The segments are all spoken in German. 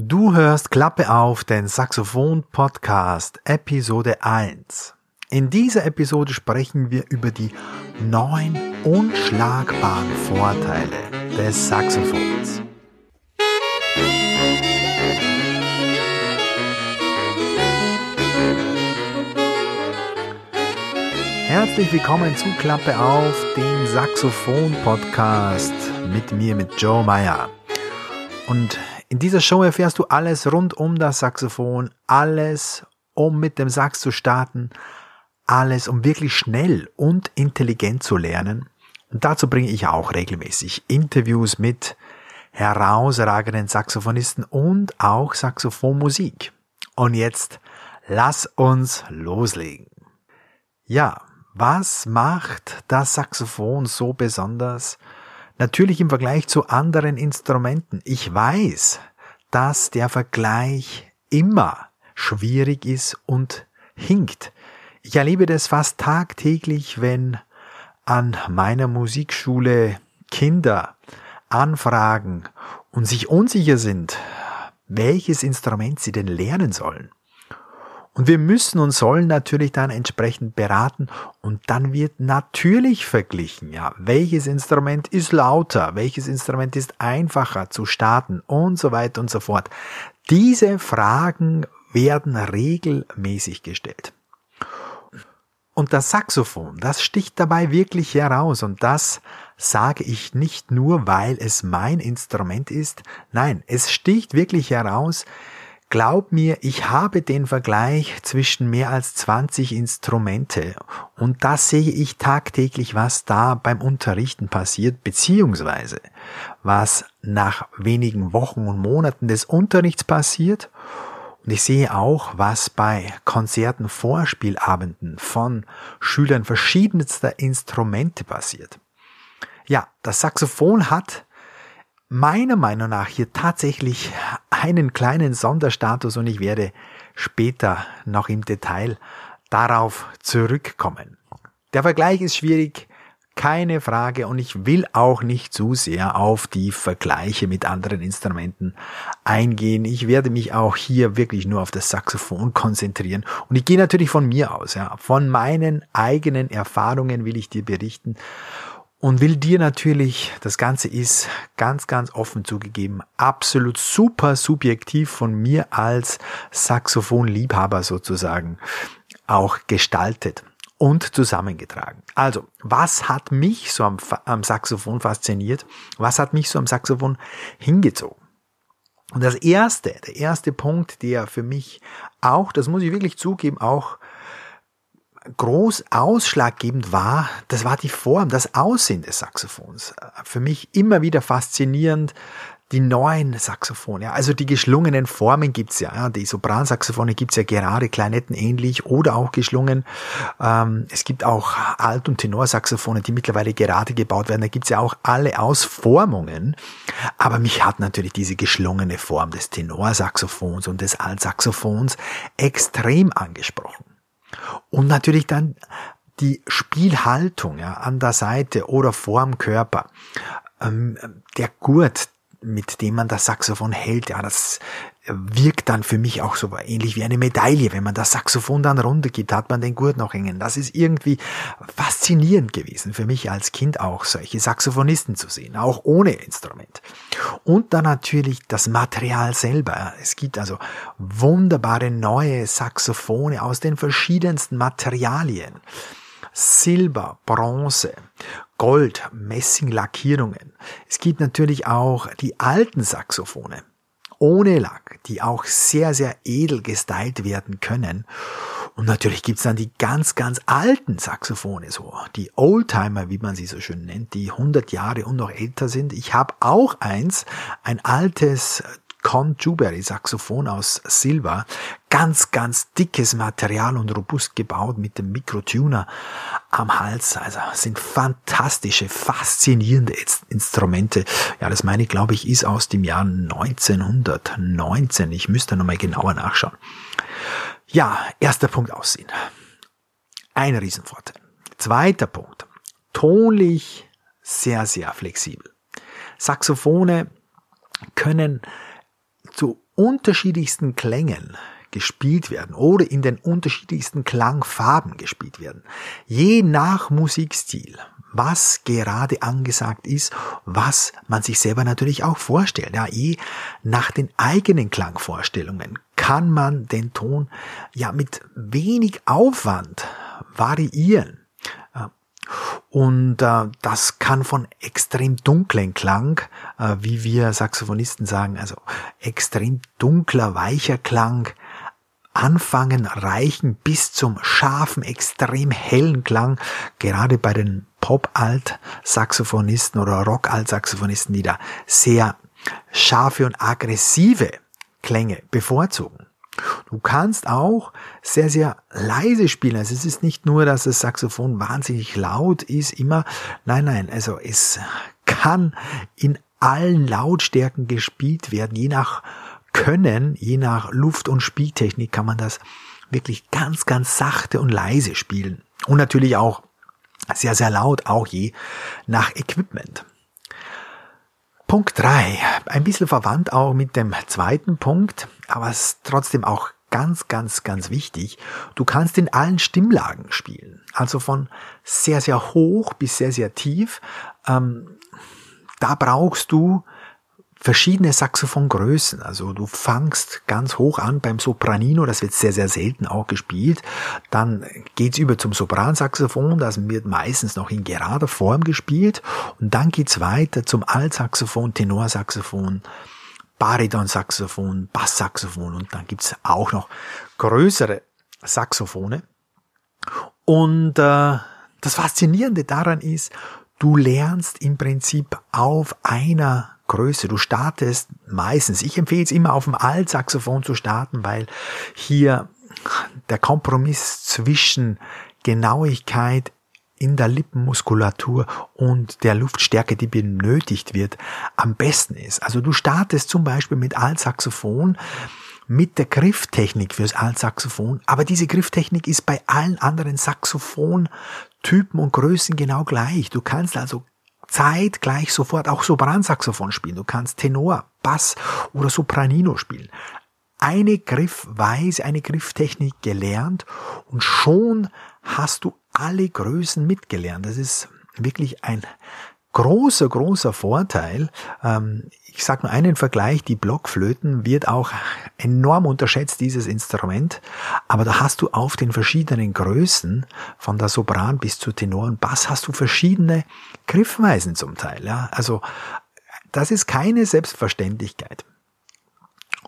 Du hörst Klappe auf, den Saxophon Podcast, Episode 1. In dieser Episode sprechen wir über die neun unschlagbaren Vorteile des Saxophons. Herzlich willkommen zu Klappe auf, dem Saxophon Podcast mit mir, mit Joe Meyer. Und in dieser Show erfährst du alles rund um das Saxophon, alles um mit dem Sax zu starten, alles um wirklich schnell und intelligent zu lernen. Und dazu bringe ich auch regelmäßig Interviews mit herausragenden Saxophonisten und auch Saxophonmusik. Und jetzt lass uns loslegen. Ja, was macht das Saxophon so besonders? Natürlich im Vergleich zu anderen Instrumenten. Ich weiß, dass der Vergleich immer schwierig ist und hinkt. Ich erlebe das fast tagtäglich, wenn an meiner Musikschule Kinder anfragen und sich unsicher sind, welches Instrument sie denn lernen sollen. Und wir müssen und sollen natürlich dann entsprechend beraten und dann wird natürlich verglichen, ja, welches Instrument ist lauter, welches Instrument ist einfacher zu starten und so weiter und so fort. Diese Fragen werden regelmäßig gestellt. Und das Saxophon, das sticht dabei wirklich heraus und das sage ich nicht nur, weil es mein Instrument ist, nein, es sticht wirklich heraus, Glaub mir, ich habe den Vergleich zwischen mehr als 20 Instrumente und das sehe ich tagtäglich, was da beim Unterrichten passiert, beziehungsweise was nach wenigen Wochen und Monaten des Unterrichts passiert. Und ich sehe auch, was bei Konzerten, Vorspielabenden von Schülern verschiedenster Instrumente passiert. Ja, das Saxophon hat meiner Meinung nach hier tatsächlich einen kleinen Sonderstatus und ich werde später noch im Detail darauf zurückkommen. Der Vergleich ist schwierig, keine Frage und ich will auch nicht zu sehr auf die Vergleiche mit anderen Instrumenten eingehen. Ich werde mich auch hier wirklich nur auf das Saxophon konzentrieren und ich gehe natürlich von mir aus, ja, von meinen eigenen Erfahrungen will ich dir berichten und will dir natürlich, das Ganze ist ganz, ganz offen zugegeben, absolut super subjektiv von mir als Saxophonliebhaber sozusagen auch gestaltet und zusammengetragen. Also, was hat mich so am, am Saxophon fasziniert? Was hat mich so am Saxophon hingezogen? Und das erste, der erste Punkt, der für mich auch, das muss ich wirklich zugeben, auch groß ausschlaggebend war, das war die Form, das Aussehen des Saxophons. Für mich immer wieder faszinierend, die neuen Saxophone, also die geschlungenen Formen gibt's ja, ja die Sopransaxophone gibt's ja gerade Klarinetten ähnlich oder auch geschlungen. Ähm, es gibt auch Alt- und Tenorsaxophone, die mittlerweile gerade gebaut werden. Da gibt's ja auch alle Ausformungen. Aber mich hat natürlich diese geschlungene Form des Tenorsaxophons und des Altsaxophons extrem angesprochen. Und natürlich dann die Spielhaltung ja, an der Seite oder vorm Körper. Ähm, der Gurt, mit dem man das Saxophon hält, ja, das wirkt dann für mich auch so ähnlich wie eine Medaille. Wenn man das Saxophon dann runtergibt, hat man den Gurt noch hängen. Das ist irgendwie faszinierend gewesen für mich als Kind auch, solche Saxophonisten zu sehen, auch ohne Instrument. Und dann natürlich das Material selber. Es gibt also wunderbare neue Saxophone aus den verschiedensten Materialien. Silber, Bronze, Gold, Messinglackierungen. Es gibt natürlich auch die alten Saxophone ohne Lack, die auch sehr, sehr edel gestylt werden können. Und natürlich gibt's dann die ganz, ganz alten Saxophone, so die Oldtimer, wie man sie so schön nennt, die 100 Jahre und noch älter sind. Ich habe auch eins, ein altes Con Juberry Saxophon aus Silber. Ganz, ganz dickes Material und robust gebaut mit dem Mikrotuner am Hals. Also sind fantastische, faszinierende Instrumente. Ja, das meine ich, glaube ich, ist aus dem Jahr 1919. Ich müsste nochmal genauer nachschauen. Ja, erster Punkt Aussehen. Ein Riesenvorteil. Zweiter Punkt. Tonlich sehr, sehr flexibel. Saxophone können zu unterschiedlichsten Klängen gespielt werden oder in den unterschiedlichsten Klangfarben gespielt werden. Je nach Musikstil, was gerade angesagt ist, was man sich selber natürlich auch vorstellt. Ja, je nach den eigenen Klangvorstellungen kann man den Ton ja mit wenig Aufwand variieren. Und äh, das kann von extrem dunklen Klang, äh, wie wir Saxophonisten sagen, also extrem dunkler, weicher Klang, anfangen, reichen bis zum scharfen, extrem hellen Klang, gerade bei den Pop-Alt-Saxophonisten oder Rock-Alt-Saxophonisten, die da sehr scharfe und aggressive Klänge bevorzugen. Du kannst auch sehr, sehr leise spielen. Also es ist nicht nur, dass das Saxophon wahnsinnig laut ist, immer. Nein, nein, also es kann in allen Lautstärken gespielt werden, je nach Können, je nach Luft- und Spieltechnik kann man das wirklich ganz, ganz sachte und leise spielen. Und natürlich auch sehr, sehr laut, auch je nach Equipment. Punkt drei, Ein bisschen verwandt auch mit dem zweiten Punkt, aber es ist trotzdem auch ganz, ganz, ganz wichtig. Du kannst in allen Stimmlagen spielen. Also von sehr, sehr hoch bis sehr, sehr tief. Ähm, da brauchst du verschiedene Saxophongrößen. Also du fangst ganz hoch an beim Sopranino, das wird sehr, sehr selten auch gespielt. Dann geht's über zum Sopransaxophon, das wird meistens noch in gerader Form gespielt. Und dann geht's weiter zum Altsaxophon, Tenorsaxophon, Baritonsaxophon, Basssaxophon und dann gibt's auch noch größere Saxophone. Und äh, das Faszinierende daran ist, du lernst im Prinzip auf einer Größe. Du startest meistens, ich empfehle es immer auf dem Altsaxophon zu starten, weil hier der Kompromiss zwischen Genauigkeit in der Lippenmuskulatur und der Luftstärke, die benötigt wird, am besten ist. Also du startest zum Beispiel mit Altsaxophon, mit der Grifftechnik fürs Altsaxophon, aber diese Grifftechnik ist bei allen anderen Saxophontypen und Größen genau gleich. Du kannst also zeitgleich sofort auch Sopransaxophon spielen. Du kannst Tenor, Bass oder Sopranino spielen. Eine Griffweise, eine Grifftechnik gelernt und schon hast du alle Größen mitgelernt. Das ist wirklich ein großer, großer Vorteil. Ähm, ich sage nur einen Vergleich, die Blockflöten wird auch enorm unterschätzt, dieses Instrument, aber da hast du auf den verschiedenen Größen, von der Sopran bis zu Tenor und Bass, hast du verschiedene Griffweisen zum Teil. Also das ist keine Selbstverständlichkeit.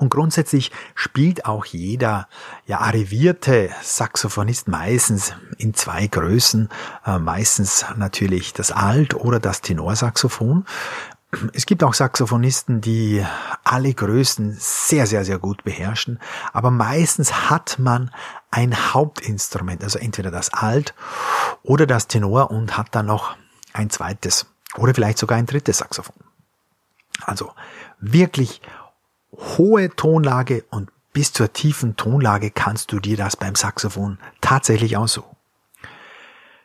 Und grundsätzlich spielt auch jeder ja arrivierte Saxophonist meistens in zwei Größen, äh, meistens natürlich das Alt- oder das Tenorsaxophon. Es gibt auch Saxophonisten, die alle Größen sehr, sehr, sehr gut beherrschen, aber meistens hat man ein Hauptinstrument, also entweder das Alt oder das Tenor und hat dann noch ein zweites oder vielleicht sogar ein drittes Saxophon. Also wirklich hohe Tonlage und bis zur tiefen Tonlage kannst du dir das beim Saxophon tatsächlich aussuchen.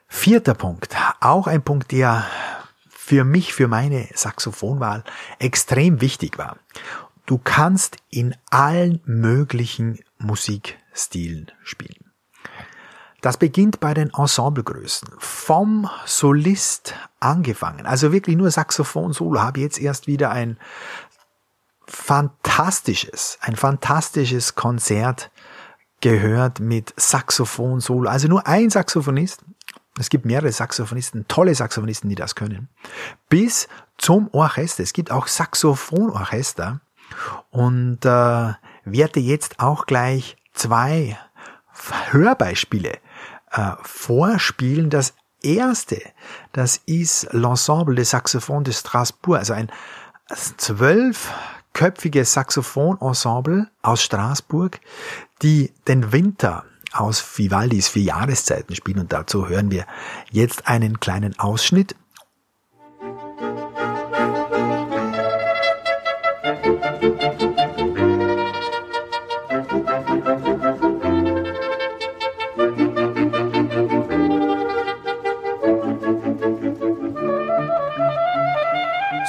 Vierter Punkt, auch ein Punkt, der für mich, für meine Saxophonwahl extrem wichtig war. Du kannst in allen möglichen Musikstilen spielen. Das beginnt bei den Ensemblegrößen. Vom Solist angefangen. Also wirklich nur Saxophon Solo. Habe jetzt erst wieder ein fantastisches, ein fantastisches Konzert gehört mit Saxophon Solo. Also nur ein Saxophonist. Es gibt mehrere Saxophonisten, tolle Saxophonisten, die das können. Bis zum Orchester. Es gibt auch Saxophonorchester. Und äh, werde jetzt auch gleich zwei Hörbeispiele äh, vorspielen. Das erste, das ist L'Ensemble des Saxophones de Strasbourg, also ein zwölf köpfiges Saxophonensemble aus Straßburg, die den Winter aus Vivaldis vier Jahreszeiten spielen. Und dazu hören wir jetzt einen kleinen Ausschnitt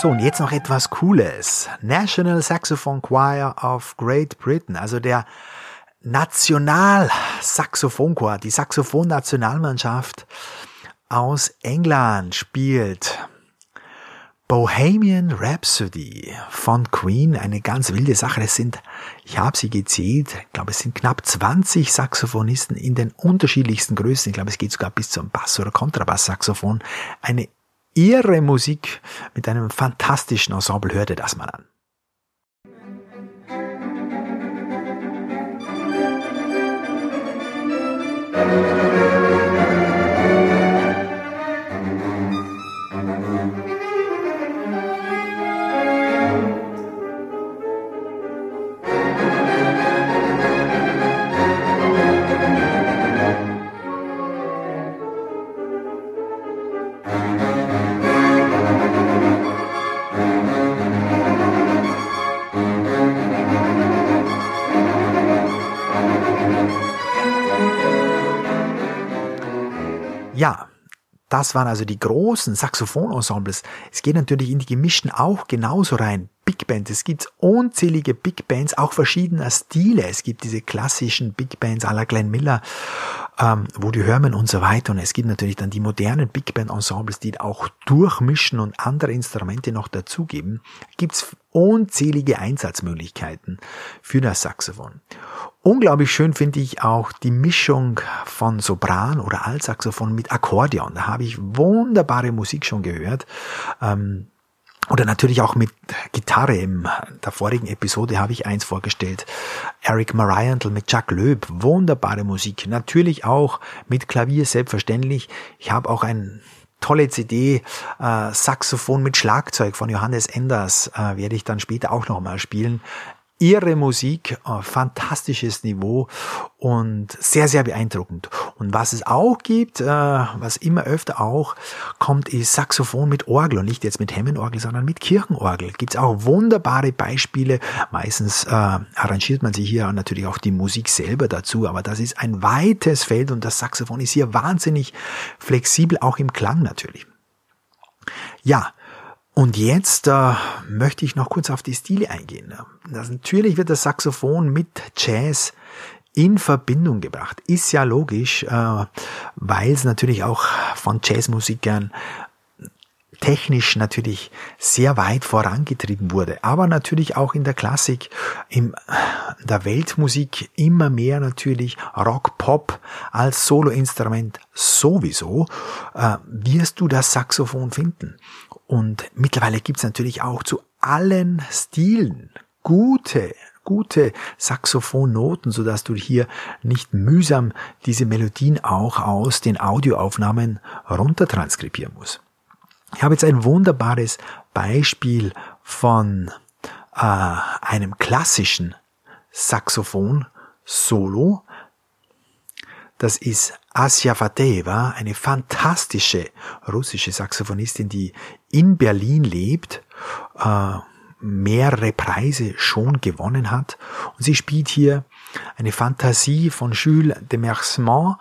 So, und jetzt noch etwas Cooles. National Saxophone Choir of Great Britain, also der Nationalsaxophonchor, die Saxophon-Nationalmannschaft aus England spielt Bohemian Rhapsody von Queen, eine ganz wilde Sache. Es sind, ich habe sie gezählt, ich glaube, es sind knapp 20 Saxophonisten in den unterschiedlichsten Größen. Ich glaube, es geht sogar bis zum Bass- oder Kontrabass-Saxophon. Eine ihre Musik mit einem fantastischen Ensemble. Hörte das mal an. Ja, das waren also die großen Saxophonensembles. Es geht natürlich in die gemischten auch genauso rein. Big Band. Es gibt unzählige Big Bands, auch verschiedener Stile. Es gibt diese klassischen Big Bands à la Glenn Miller, ähm, Woody Herman und so weiter. Und es gibt natürlich dann die modernen Big Band Ensembles, die auch durchmischen und andere Instrumente noch dazugeben. Gibt's unzählige Einsatzmöglichkeiten für das Saxophon. Unglaublich schön finde ich auch die Mischung von Sopran oder Altsaxophon mit Akkordeon. Da habe ich wunderbare Musik schon gehört. Ähm, oder natürlich auch mit Gitarre. In der vorigen Episode habe ich eins vorgestellt. Eric Marienthal mit Chuck Loeb. Wunderbare Musik. Natürlich auch mit Klavier, selbstverständlich. Ich habe auch ein tolle CD, äh, Saxophon mit Schlagzeug von Johannes Enders, äh, werde ich dann später auch nochmal spielen ihre Musik, fantastisches Niveau und sehr, sehr beeindruckend. Und was es auch gibt, äh, was immer öfter auch kommt, ist Saxophon mit Orgel und nicht jetzt mit Hemmenorgel, sondern mit Kirchenorgel. Gibt es auch wunderbare Beispiele. Meistens äh, arrangiert man sich hier natürlich auch die Musik selber dazu, aber das ist ein weites Feld und das Saxophon ist hier wahnsinnig flexibel, auch im Klang natürlich. Ja, und jetzt äh, möchte ich noch kurz auf die Stile eingehen. Das, natürlich wird das Saxophon mit Jazz in Verbindung gebracht. Ist ja logisch, äh, weil es natürlich auch von Jazzmusikern technisch natürlich sehr weit vorangetrieben wurde, aber natürlich auch in der Klassik, in der Weltmusik immer mehr natürlich Rock, Pop als Soloinstrument sowieso, äh, wirst du das Saxophon finden. Und mittlerweile gibt's natürlich auch zu allen Stilen gute, gute Saxophonnoten, so dass du hier nicht mühsam diese Melodien auch aus den Audioaufnahmen runtertranskribieren musst. Ich habe jetzt ein wunderbares Beispiel von äh, einem klassischen Saxophon Solo. Das ist Asya Fateva, eine fantastische russische Saxophonistin, die in Berlin lebt, äh, mehrere Preise schon gewonnen hat. Und sie spielt hier eine Fantasie von Jules de Mercement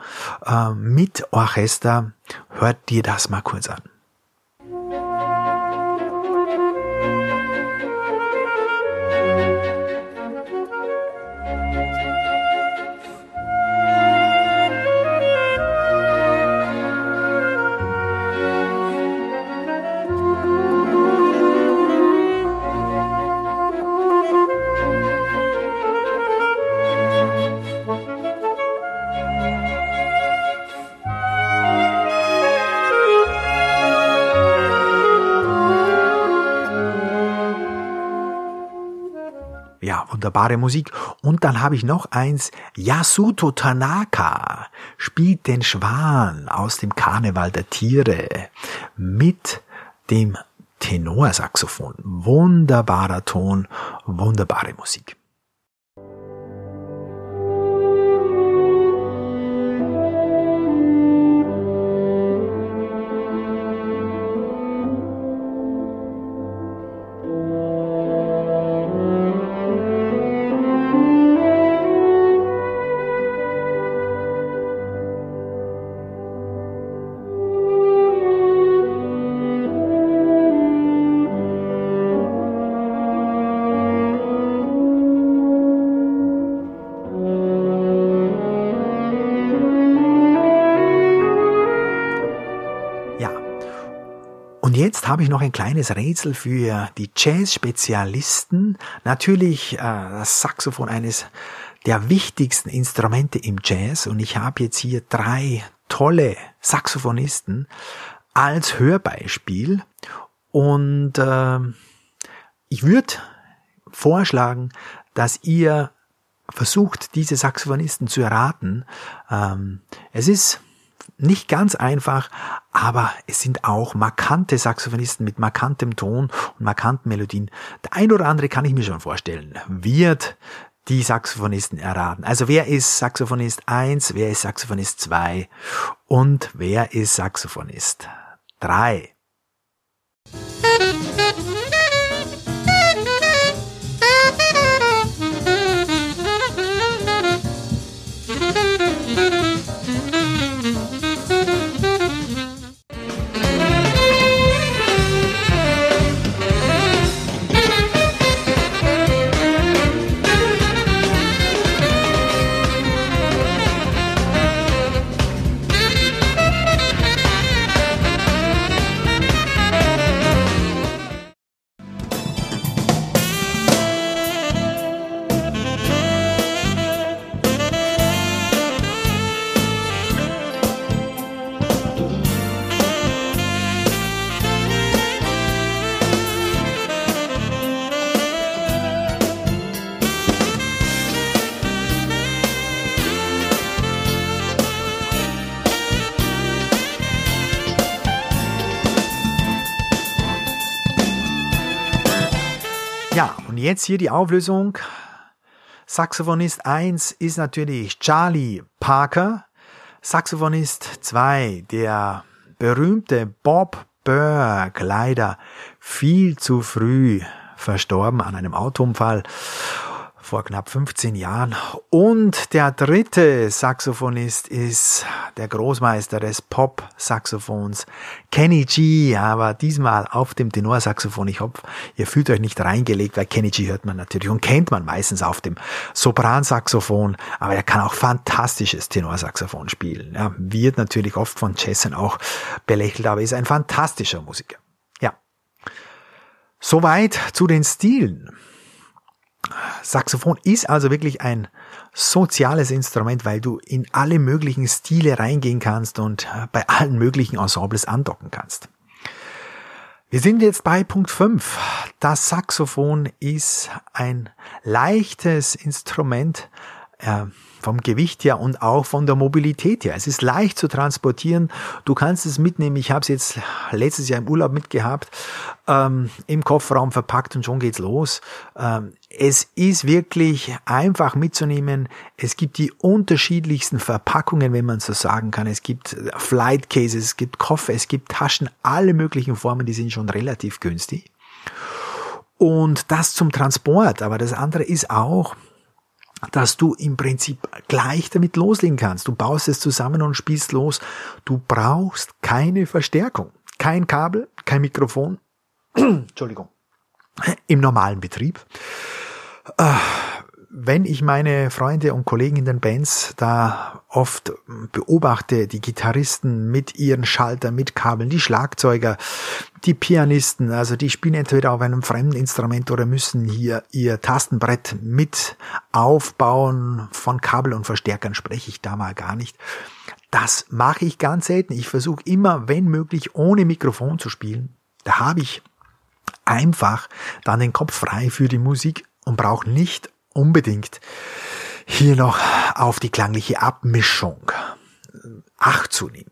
äh, mit Orchester. Hört dir das mal kurz an. Wunderbare Musik. Und dann habe ich noch eins. Yasuto Tanaka spielt den Schwan aus dem Karneval der Tiere mit dem Tenorsaxophon. Wunderbarer Ton, wunderbare Musik. Habe ich noch ein kleines Rätsel für die Jazz-Spezialisten. Natürlich äh, das Saxophon eines der wichtigsten Instrumente im Jazz. Und ich habe jetzt hier drei tolle Saxophonisten als Hörbeispiel. Und äh, ich würde vorschlagen, dass ihr versucht, diese Saxophonisten zu erraten. Ähm, es ist nicht ganz einfach, aber es sind auch markante Saxophonisten mit markantem Ton und markanten Melodien. Der ein oder andere kann ich mir schon vorstellen, wird die Saxophonisten erraten. Also wer ist Saxophonist 1, wer ist Saxophonist 2 und wer ist Saxophonist 3? Ja, und jetzt hier die Auflösung. Saxophonist 1 ist natürlich Charlie Parker. Saxophonist 2, der berühmte Bob Burke, leider viel zu früh verstorben an einem Autounfall vor knapp 15 Jahren. Und der dritte Saxophonist ist der Großmeister des Pop-Saxophons, Kenny G, aber diesmal auf dem Tenorsaxophon. Ich hoffe, ihr fühlt euch nicht reingelegt, weil Kenny G hört man natürlich und kennt man meistens auf dem Sopransaxophon, aber er kann auch fantastisches Tenorsaxophon spielen. Ja, wird natürlich oft von Jessen auch belächelt, aber ist ein fantastischer Musiker. Ja. Soweit zu den Stilen. Saxophon ist also wirklich ein soziales Instrument, weil du in alle möglichen Stile reingehen kannst und äh, bei allen möglichen Ensembles andocken kannst. Wir sind jetzt bei Punkt 5. Das Saxophon ist ein leichtes Instrument, vom Gewicht her und auch von der Mobilität her. Es ist leicht zu transportieren. Du kannst es mitnehmen. Ich habe es jetzt letztes Jahr im Urlaub mitgehabt, ähm, im Kofferraum verpackt und schon geht's los. Ähm, es ist wirklich einfach mitzunehmen. Es gibt die unterschiedlichsten Verpackungen, wenn man so sagen kann. Es gibt Flight Cases, es gibt Koffer, es gibt Taschen, alle möglichen Formen, die sind schon relativ günstig. Und das zum Transport. Aber das andere ist auch, dass du im Prinzip gleich damit loslegen kannst. Du baust es zusammen und spielst los. Du brauchst keine Verstärkung. Kein Kabel, kein Mikrofon. Entschuldigung. Im normalen Betrieb. Wenn ich meine Freunde und Kollegen in den Bands da oft beobachte, die Gitarristen mit ihren Schaltern, mit Kabeln, die Schlagzeuger, die Pianisten, also die spielen entweder auf einem fremden Instrument oder müssen hier ihr Tastenbrett mit aufbauen. Von Kabel und Verstärkern spreche ich da mal gar nicht. Das mache ich ganz selten. Ich versuche immer, wenn möglich, ohne Mikrofon zu spielen. Da habe ich einfach dann den Kopf frei für die Musik und brauche nicht unbedingt hier noch auf die klangliche Abmischung Acht zu nehmen.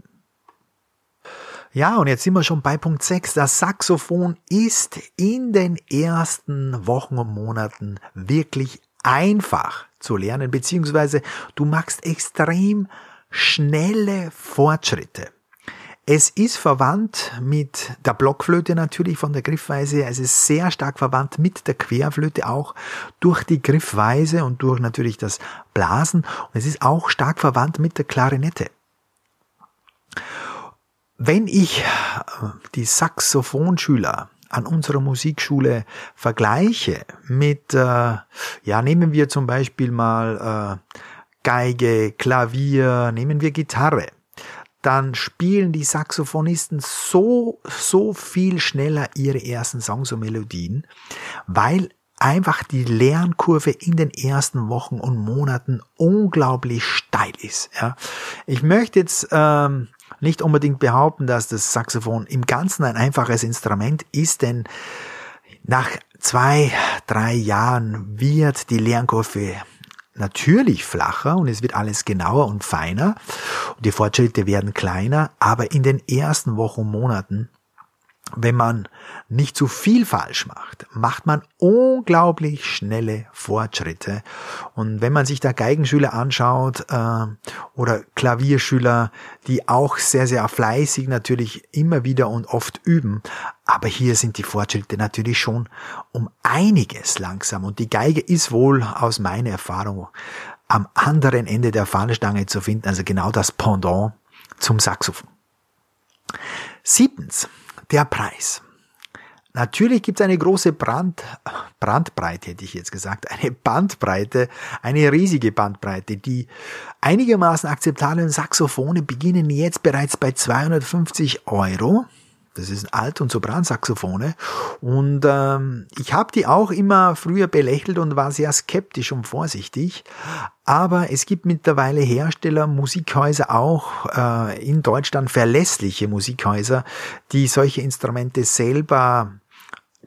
Ja, und jetzt sind wir schon bei Punkt 6. Das Saxophon ist in den ersten Wochen und Monaten wirklich einfach zu lernen, beziehungsweise du machst extrem schnelle Fortschritte. Es ist verwandt mit der Blockflöte natürlich von der Griffweise. Es ist sehr stark verwandt mit der Querflöte auch durch die Griffweise und durch natürlich das Blasen. Und es ist auch stark verwandt mit der Klarinette. Wenn ich äh, die Saxophonschüler an unserer Musikschule vergleiche mit, äh, ja, nehmen wir zum Beispiel mal äh, Geige, Klavier, nehmen wir Gitarre dann spielen die Saxophonisten so, so viel schneller ihre ersten Songs und Melodien, weil einfach die Lernkurve in den ersten Wochen und Monaten unglaublich steil ist. Ja. Ich möchte jetzt ähm, nicht unbedingt behaupten, dass das Saxophon im Ganzen ein einfaches Instrument ist, denn nach zwei, drei Jahren wird die Lernkurve natürlich flacher und es wird alles genauer und feiner. Und die Fortschritte werden kleiner, aber in den ersten Wochen und Monaten wenn man nicht zu viel falsch macht, macht man unglaublich schnelle Fortschritte. Und wenn man sich da Geigenschüler anschaut äh, oder Klavierschüler, die auch sehr, sehr fleißig natürlich immer wieder und oft üben, aber hier sind die Fortschritte natürlich schon um einiges langsam. Und die Geige ist wohl aus meiner Erfahrung am anderen Ende der Fahnenstange zu finden, also genau das Pendant zum Saxophon. Siebtens, der Preis. Natürlich gibt es eine große Brand, Brandbreite, hätte ich jetzt gesagt, eine Bandbreite, eine riesige Bandbreite. Die einigermaßen akzeptablen Saxophone beginnen jetzt bereits bei 250 Euro das ist Alt- und Sopransaxophone. Und ähm, ich habe die auch immer früher belächelt und war sehr skeptisch und vorsichtig. Aber es gibt mittlerweile Hersteller, Musikhäuser auch äh, in Deutschland, verlässliche Musikhäuser, die solche Instrumente selber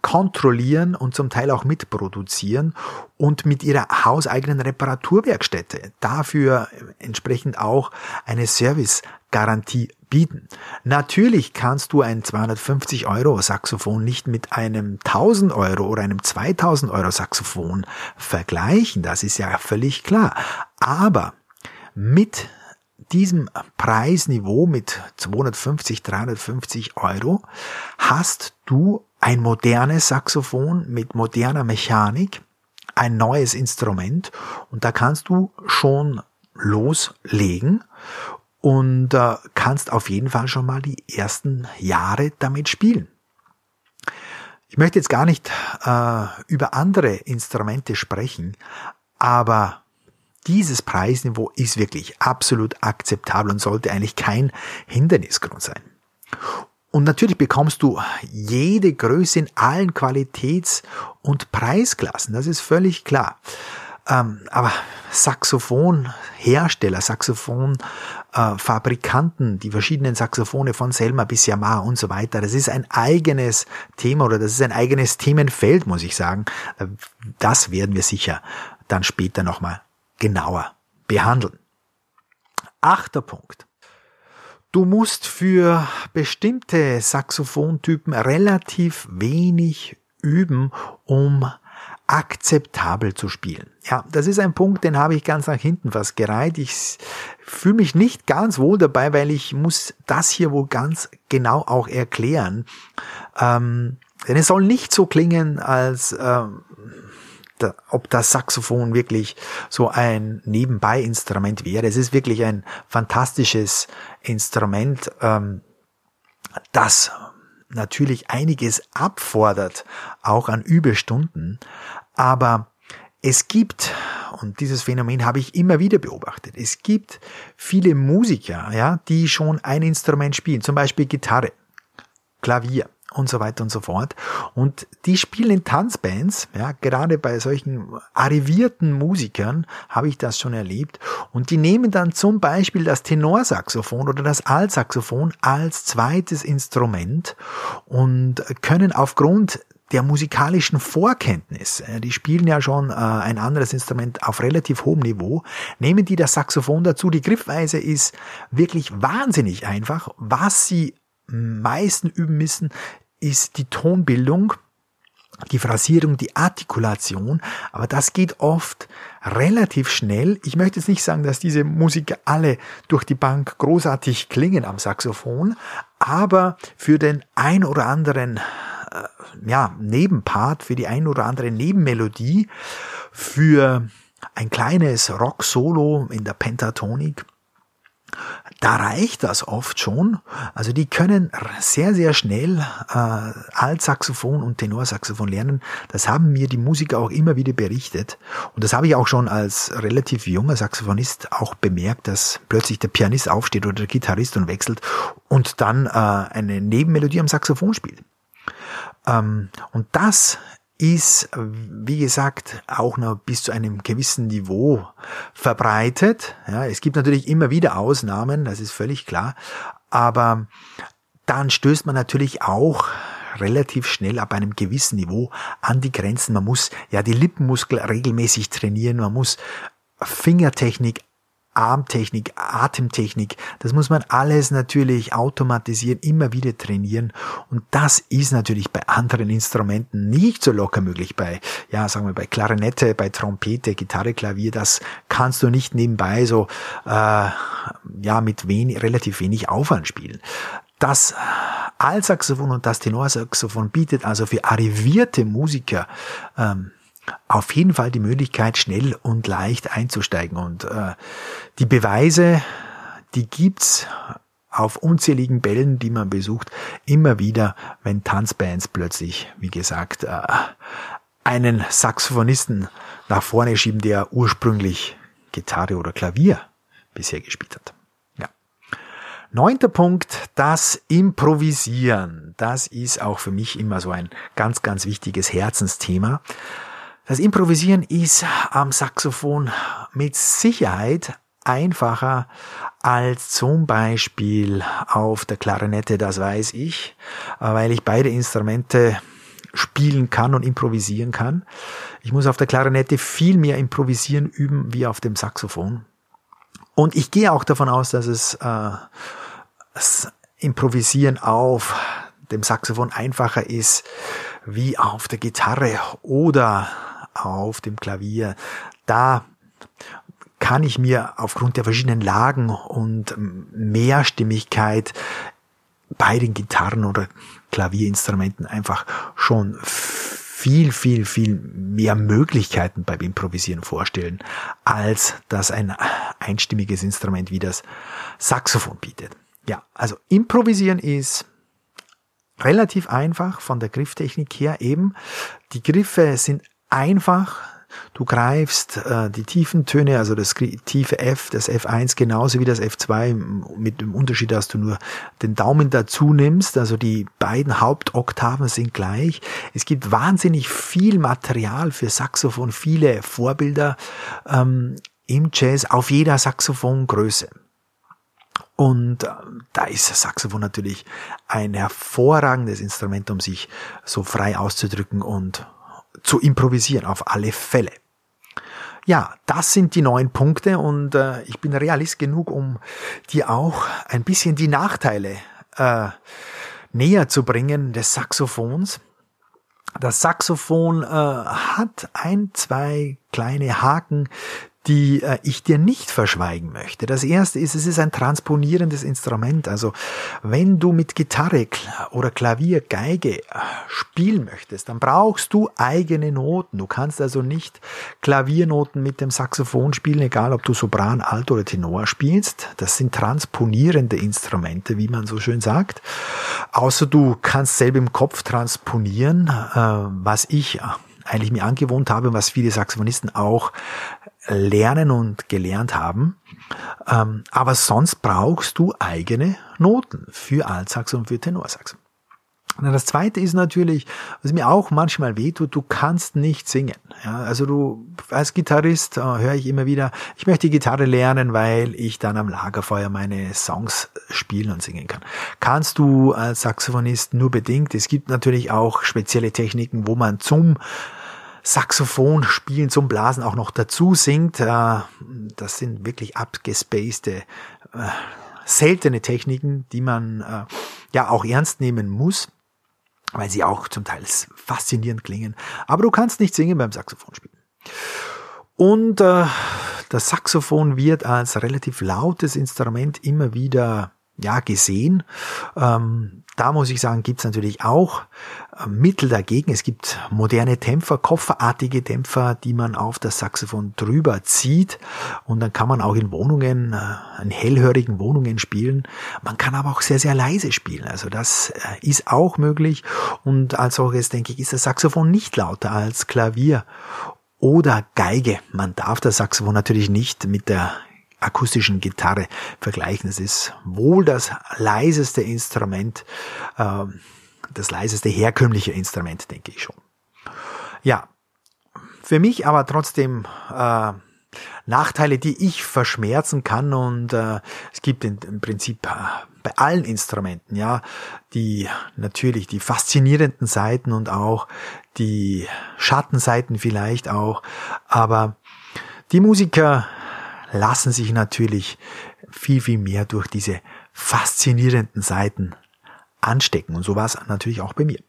kontrollieren und zum Teil auch mitproduzieren und mit ihrer hauseigenen Reparaturwerkstätte dafür entsprechend auch eine Servicegarantie bieten. Natürlich kannst du ein 250 Euro Saxophon nicht mit einem 1000 Euro oder einem 2000 Euro Saxophon vergleichen, das ist ja völlig klar. Aber mit diesem Preisniveau mit 250, 350 Euro hast du ein modernes Saxophon mit moderner Mechanik, ein neues Instrument und da kannst du schon loslegen und äh, kannst auf jeden Fall schon mal die ersten Jahre damit spielen. Ich möchte jetzt gar nicht äh, über andere Instrumente sprechen, aber dieses Preisniveau ist wirklich absolut akzeptabel und sollte eigentlich kein Hindernisgrund sein. Und natürlich bekommst du jede Größe in allen Qualitäts- und Preisklassen, das ist völlig klar. Ähm, aber Saxophonhersteller, Saxophonfabrikanten, die verschiedenen Saxophone von Selma bis Yamaha und so weiter, das ist ein eigenes Thema oder das ist ein eigenes Themenfeld, muss ich sagen. Das werden wir sicher dann später nochmal genauer behandeln. Achter Punkt. Du musst für bestimmte Saxophontypen relativ wenig üben, um akzeptabel zu spielen. Ja, das ist ein Punkt, den habe ich ganz nach hinten fast gereiht. Ich fühle mich nicht ganz wohl dabei, weil ich muss das hier wohl ganz genau auch erklären. Ähm, denn es soll nicht so klingen, als ähm, da, ob das Saxophon wirklich so ein Nebenbei-Instrument wäre. Es ist wirklich ein fantastisches Instrument, ähm, das natürlich einiges abfordert, auch an Übestunden. Aber es gibt, und dieses Phänomen habe ich immer wieder beobachtet, es gibt viele Musiker, ja, die schon ein Instrument spielen, zum Beispiel Gitarre, Klavier und so weiter und so fort. Und die spielen in Tanzbands, ja, gerade bei solchen arrivierten Musikern habe ich das schon erlebt. Und die nehmen dann zum Beispiel das Tenorsaxophon oder das Altsaxophon als zweites Instrument und können aufgrund der musikalischen Vorkenntnis, die spielen ja schon äh, ein anderes Instrument auf relativ hohem Niveau, nehmen die das Saxophon dazu. Die Griffweise ist wirklich wahnsinnig einfach. Was sie meisten üben müssen, ist die Tonbildung, die Phrasierung, die Artikulation, aber das geht oft relativ schnell. Ich möchte jetzt nicht sagen, dass diese Musiker alle durch die Bank großartig klingen am Saxophon, aber für den ein oder anderen äh, ja, Nebenpart, für die ein oder andere Nebenmelodie, für ein kleines Rock-Solo in der Pentatonik da reicht das oft schon. Also die können sehr, sehr schnell äh, Altsaxophon und Tenorsaxophon lernen. Das haben mir die Musiker auch immer wieder berichtet. Und das habe ich auch schon als relativ junger Saxophonist auch bemerkt, dass plötzlich der Pianist aufsteht oder der Gitarrist und wechselt und dann äh, eine Nebenmelodie am Saxophon spielt. Ähm, und das ist, wie gesagt, auch noch bis zu einem gewissen Niveau verbreitet. Ja, es gibt natürlich immer wieder Ausnahmen, das ist völlig klar. Aber dann stößt man natürlich auch relativ schnell ab einem gewissen Niveau an die Grenzen. Man muss ja die Lippenmuskel regelmäßig trainieren, man muss Fingertechnik Armtechnik, Atemtechnik, das muss man alles natürlich automatisieren, immer wieder trainieren. Und das ist natürlich bei anderen Instrumenten nicht so locker möglich. Bei, ja, sagen wir, bei Klarinette, bei Trompete, Gitarre, Klavier, das kannst du nicht nebenbei so, äh, ja, mit wenig, relativ wenig Aufwand spielen. Das Altsaxophon und das Tenorsaxophon bietet also für arrivierte Musiker ähm, auf jeden Fall die Möglichkeit, schnell und leicht einzusteigen. Und äh, die Beweise, die gibt's auf unzähligen Bällen, die man besucht, immer wieder, wenn Tanzbands plötzlich, wie gesagt, äh, einen Saxophonisten nach vorne schieben, der ursprünglich Gitarre oder Klavier bisher gespielt hat. Ja. Neunter Punkt, das Improvisieren. Das ist auch für mich immer so ein ganz, ganz wichtiges Herzensthema. Das Improvisieren ist am Saxophon mit Sicherheit einfacher als zum Beispiel auf der Klarinette, das weiß ich, weil ich beide Instrumente spielen kann und improvisieren kann. Ich muss auf der Klarinette viel mehr improvisieren üben wie auf dem Saxophon. Und ich gehe auch davon aus, dass es äh, das Improvisieren auf dem Saxophon einfacher ist wie auf der Gitarre oder auf dem Klavier. Da kann ich mir aufgrund der verschiedenen Lagen und Mehrstimmigkeit bei den Gitarren oder Klavierinstrumenten einfach schon viel, viel, viel mehr Möglichkeiten beim Improvisieren vorstellen, als das ein einstimmiges Instrument wie das Saxophon bietet. Ja, also improvisieren ist relativ einfach von der Grifftechnik her eben. Die Griffe sind einfach. Du greifst äh, die tiefen Töne, also das tiefe F, das F1 genauso wie das F2, mit dem Unterschied, dass du nur den Daumen dazu nimmst. Also die beiden Hauptoktaven sind gleich. Es gibt wahnsinnig viel Material für Saxophon, viele Vorbilder ähm, im Jazz auf jeder Saxophongröße. Und äh, da ist Saxophon natürlich ein hervorragendes Instrument, um sich so frei auszudrücken und zu improvisieren, auf alle Fälle. Ja, das sind die neun Punkte und äh, ich bin realist genug, um dir auch ein bisschen die Nachteile äh, näher zu bringen des Saxophons. Das Saxophon äh, hat ein, zwei kleine Haken, die äh, ich dir nicht verschweigen möchte. Das erste ist, es ist ein transponierendes Instrument. Also wenn du mit Gitarre oder Klavier, Geige äh, spielen möchtest, dann brauchst du eigene Noten. Du kannst also nicht Klaviernoten mit dem Saxophon spielen, egal ob du Sopran, Alt oder Tenor spielst. Das sind transponierende Instrumente, wie man so schön sagt. Außer du kannst selber im Kopf transponieren, äh, was ich eigentlich mir angewohnt habe, was viele Saxophonisten auch lernen und gelernt haben. Ähm, aber sonst brauchst du eigene Noten für Altsax und für Tenorsax. Das zweite ist natürlich, was mir auch manchmal wehtut, du kannst nicht singen. Ja, also du, als Gitarrist äh, höre ich immer wieder, ich möchte Gitarre lernen, weil ich dann am Lagerfeuer meine Songs spielen und singen kann. Kannst du als Saxophonist nur bedingt. Es gibt natürlich auch spezielle Techniken, wo man zum Saxophon spielen zum Blasen auch noch dazu singt. Äh, das sind wirklich abgespacede, äh, seltene Techniken, die man äh, ja auch ernst nehmen muss, weil sie auch zum Teil faszinierend klingen. Aber du kannst nicht singen beim Saxophon spielen. Und äh, das Saxophon wird als relativ lautes Instrument immer wieder ja, gesehen. Ähm, da muss ich sagen, gibt's natürlich auch äh, Mittel dagegen. Es gibt moderne Dämpfer, kofferartige Dämpfer, die man auf das Saxophon drüber zieht. Und dann kann man auch in Wohnungen, äh, in hellhörigen Wohnungen spielen. Man kann aber auch sehr, sehr leise spielen. Also das äh, ist auch möglich. Und als solches, denke ich, ist das Saxophon nicht lauter als Klavier oder Geige. Man darf das Saxophon natürlich nicht mit der akustischen Gitarre vergleichen. Es ist wohl das leiseste Instrument, äh, das leiseste herkömmliche Instrument, denke ich schon. Ja, für mich aber trotzdem äh, Nachteile, die ich verschmerzen kann und äh, es gibt im Prinzip äh, bei allen Instrumenten, ja, die natürlich die faszinierenden Seiten und auch die Schattenseiten vielleicht auch, aber die Musiker lassen sich natürlich viel, viel mehr durch diese faszinierenden Seiten anstecken. Und so war es natürlich auch bei mir.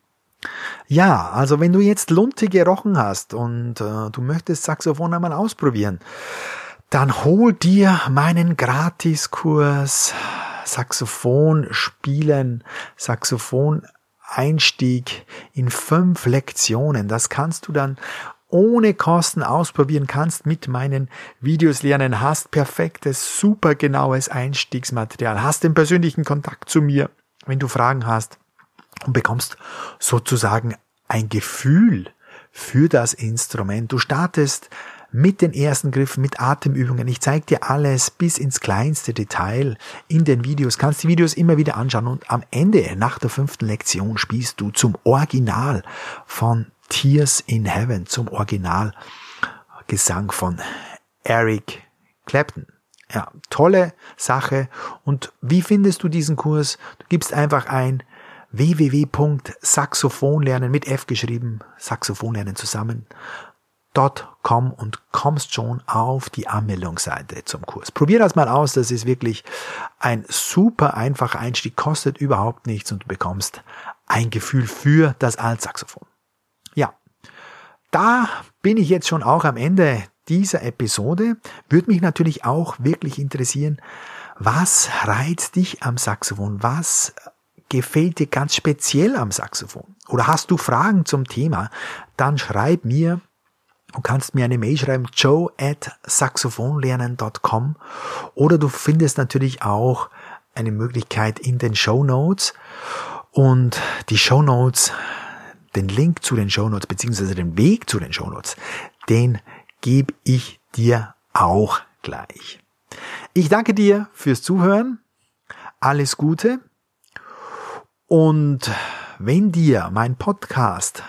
Ja, also wenn du jetzt Lunte gerochen hast und äh, du möchtest Saxophon einmal ausprobieren, dann hol dir meinen Gratiskurs Saxophon spielen, Saxophon Einstieg in fünf Lektionen. Das kannst du dann ohne Kosten ausprobieren kannst, mit meinen Videos lernen, hast perfektes, super genaues Einstiegsmaterial, hast den persönlichen Kontakt zu mir, wenn du Fragen hast und bekommst sozusagen ein Gefühl für das Instrument. Du startest mit den ersten Griffen, mit Atemübungen. Ich zeige dir alles bis ins kleinste Detail in den Videos. Kannst die Videos immer wieder anschauen und am Ende, nach der fünften Lektion, spielst du zum Original von Tears in Heaven zum Originalgesang von Eric Clapton. Ja, tolle Sache. Und wie findest du diesen Kurs? Du gibst einfach ein www.saxophonlernen mit F geschrieben, Saxophonlernen zusammen, .com und kommst schon auf die Anmeldungsseite zum Kurs. Probier das mal aus, das ist wirklich ein super einfacher Einstieg, kostet überhaupt nichts und du bekommst ein Gefühl für das Altsaxophon. Da bin ich jetzt schon auch am Ende dieser Episode. Würde mich natürlich auch wirklich interessieren, was reizt dich am Saxophon? Was gefällt dir ganz speziell am Saxophon? Oder hast du Fragen zum Thema? Dann schreib mir Du kannst mir eine Mail schreiben, joe at saxophonlernen.com oder du findest natürlich auch eine Möglichkeit in den Show Notes und die Show Notes den Link zu den Shownotes beziehungsweise den Weg zu den Shownotes, den gebe ich dir auch gleich. Ich danke dir fürs Zuhören. Alles Gute. Und wenn dir mein Podcast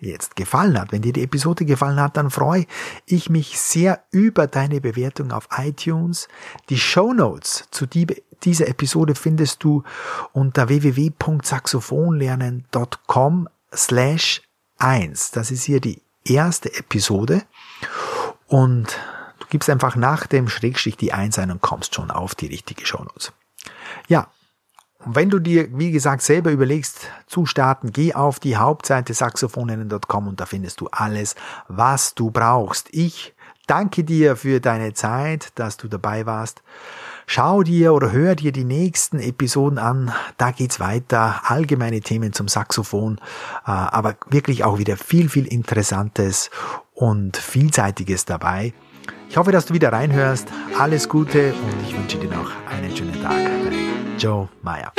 jetzt gefallen hat, wenn dir die Episode gefallen hat, dann freue ich mich sehr über deine Bewertung auf iTunes. Die Show Notes zu dieser Episode findest du unter www.saxophonlernen.com slash 1. Das ist hier die erste Episode. Und du gibst einfach nach dem Schrägstrich die 1 ein und kommst schon auf die richtige Shownotes. Ja, und wenn du dir, wie gesagt, selber überlegst zu starten, geh auf die Hauptseite saxophoninnen.com und da findest du alles, was du brauchst. Ich danke dir für deine Zeit, dass du dabei warst. Schau dir oder hör dir die nächsten Episoden an. Da geht's weiter. Allgemeine Themen zum Saxophon, äh, aber wirklich auch wieder viel, viel Interessantes und Vielseitiges dabei. Ich hoffe, dass du wieder reinhörst. Alles Gute und ich wünsche dir noch einen schönen Tag. Joe Meyer.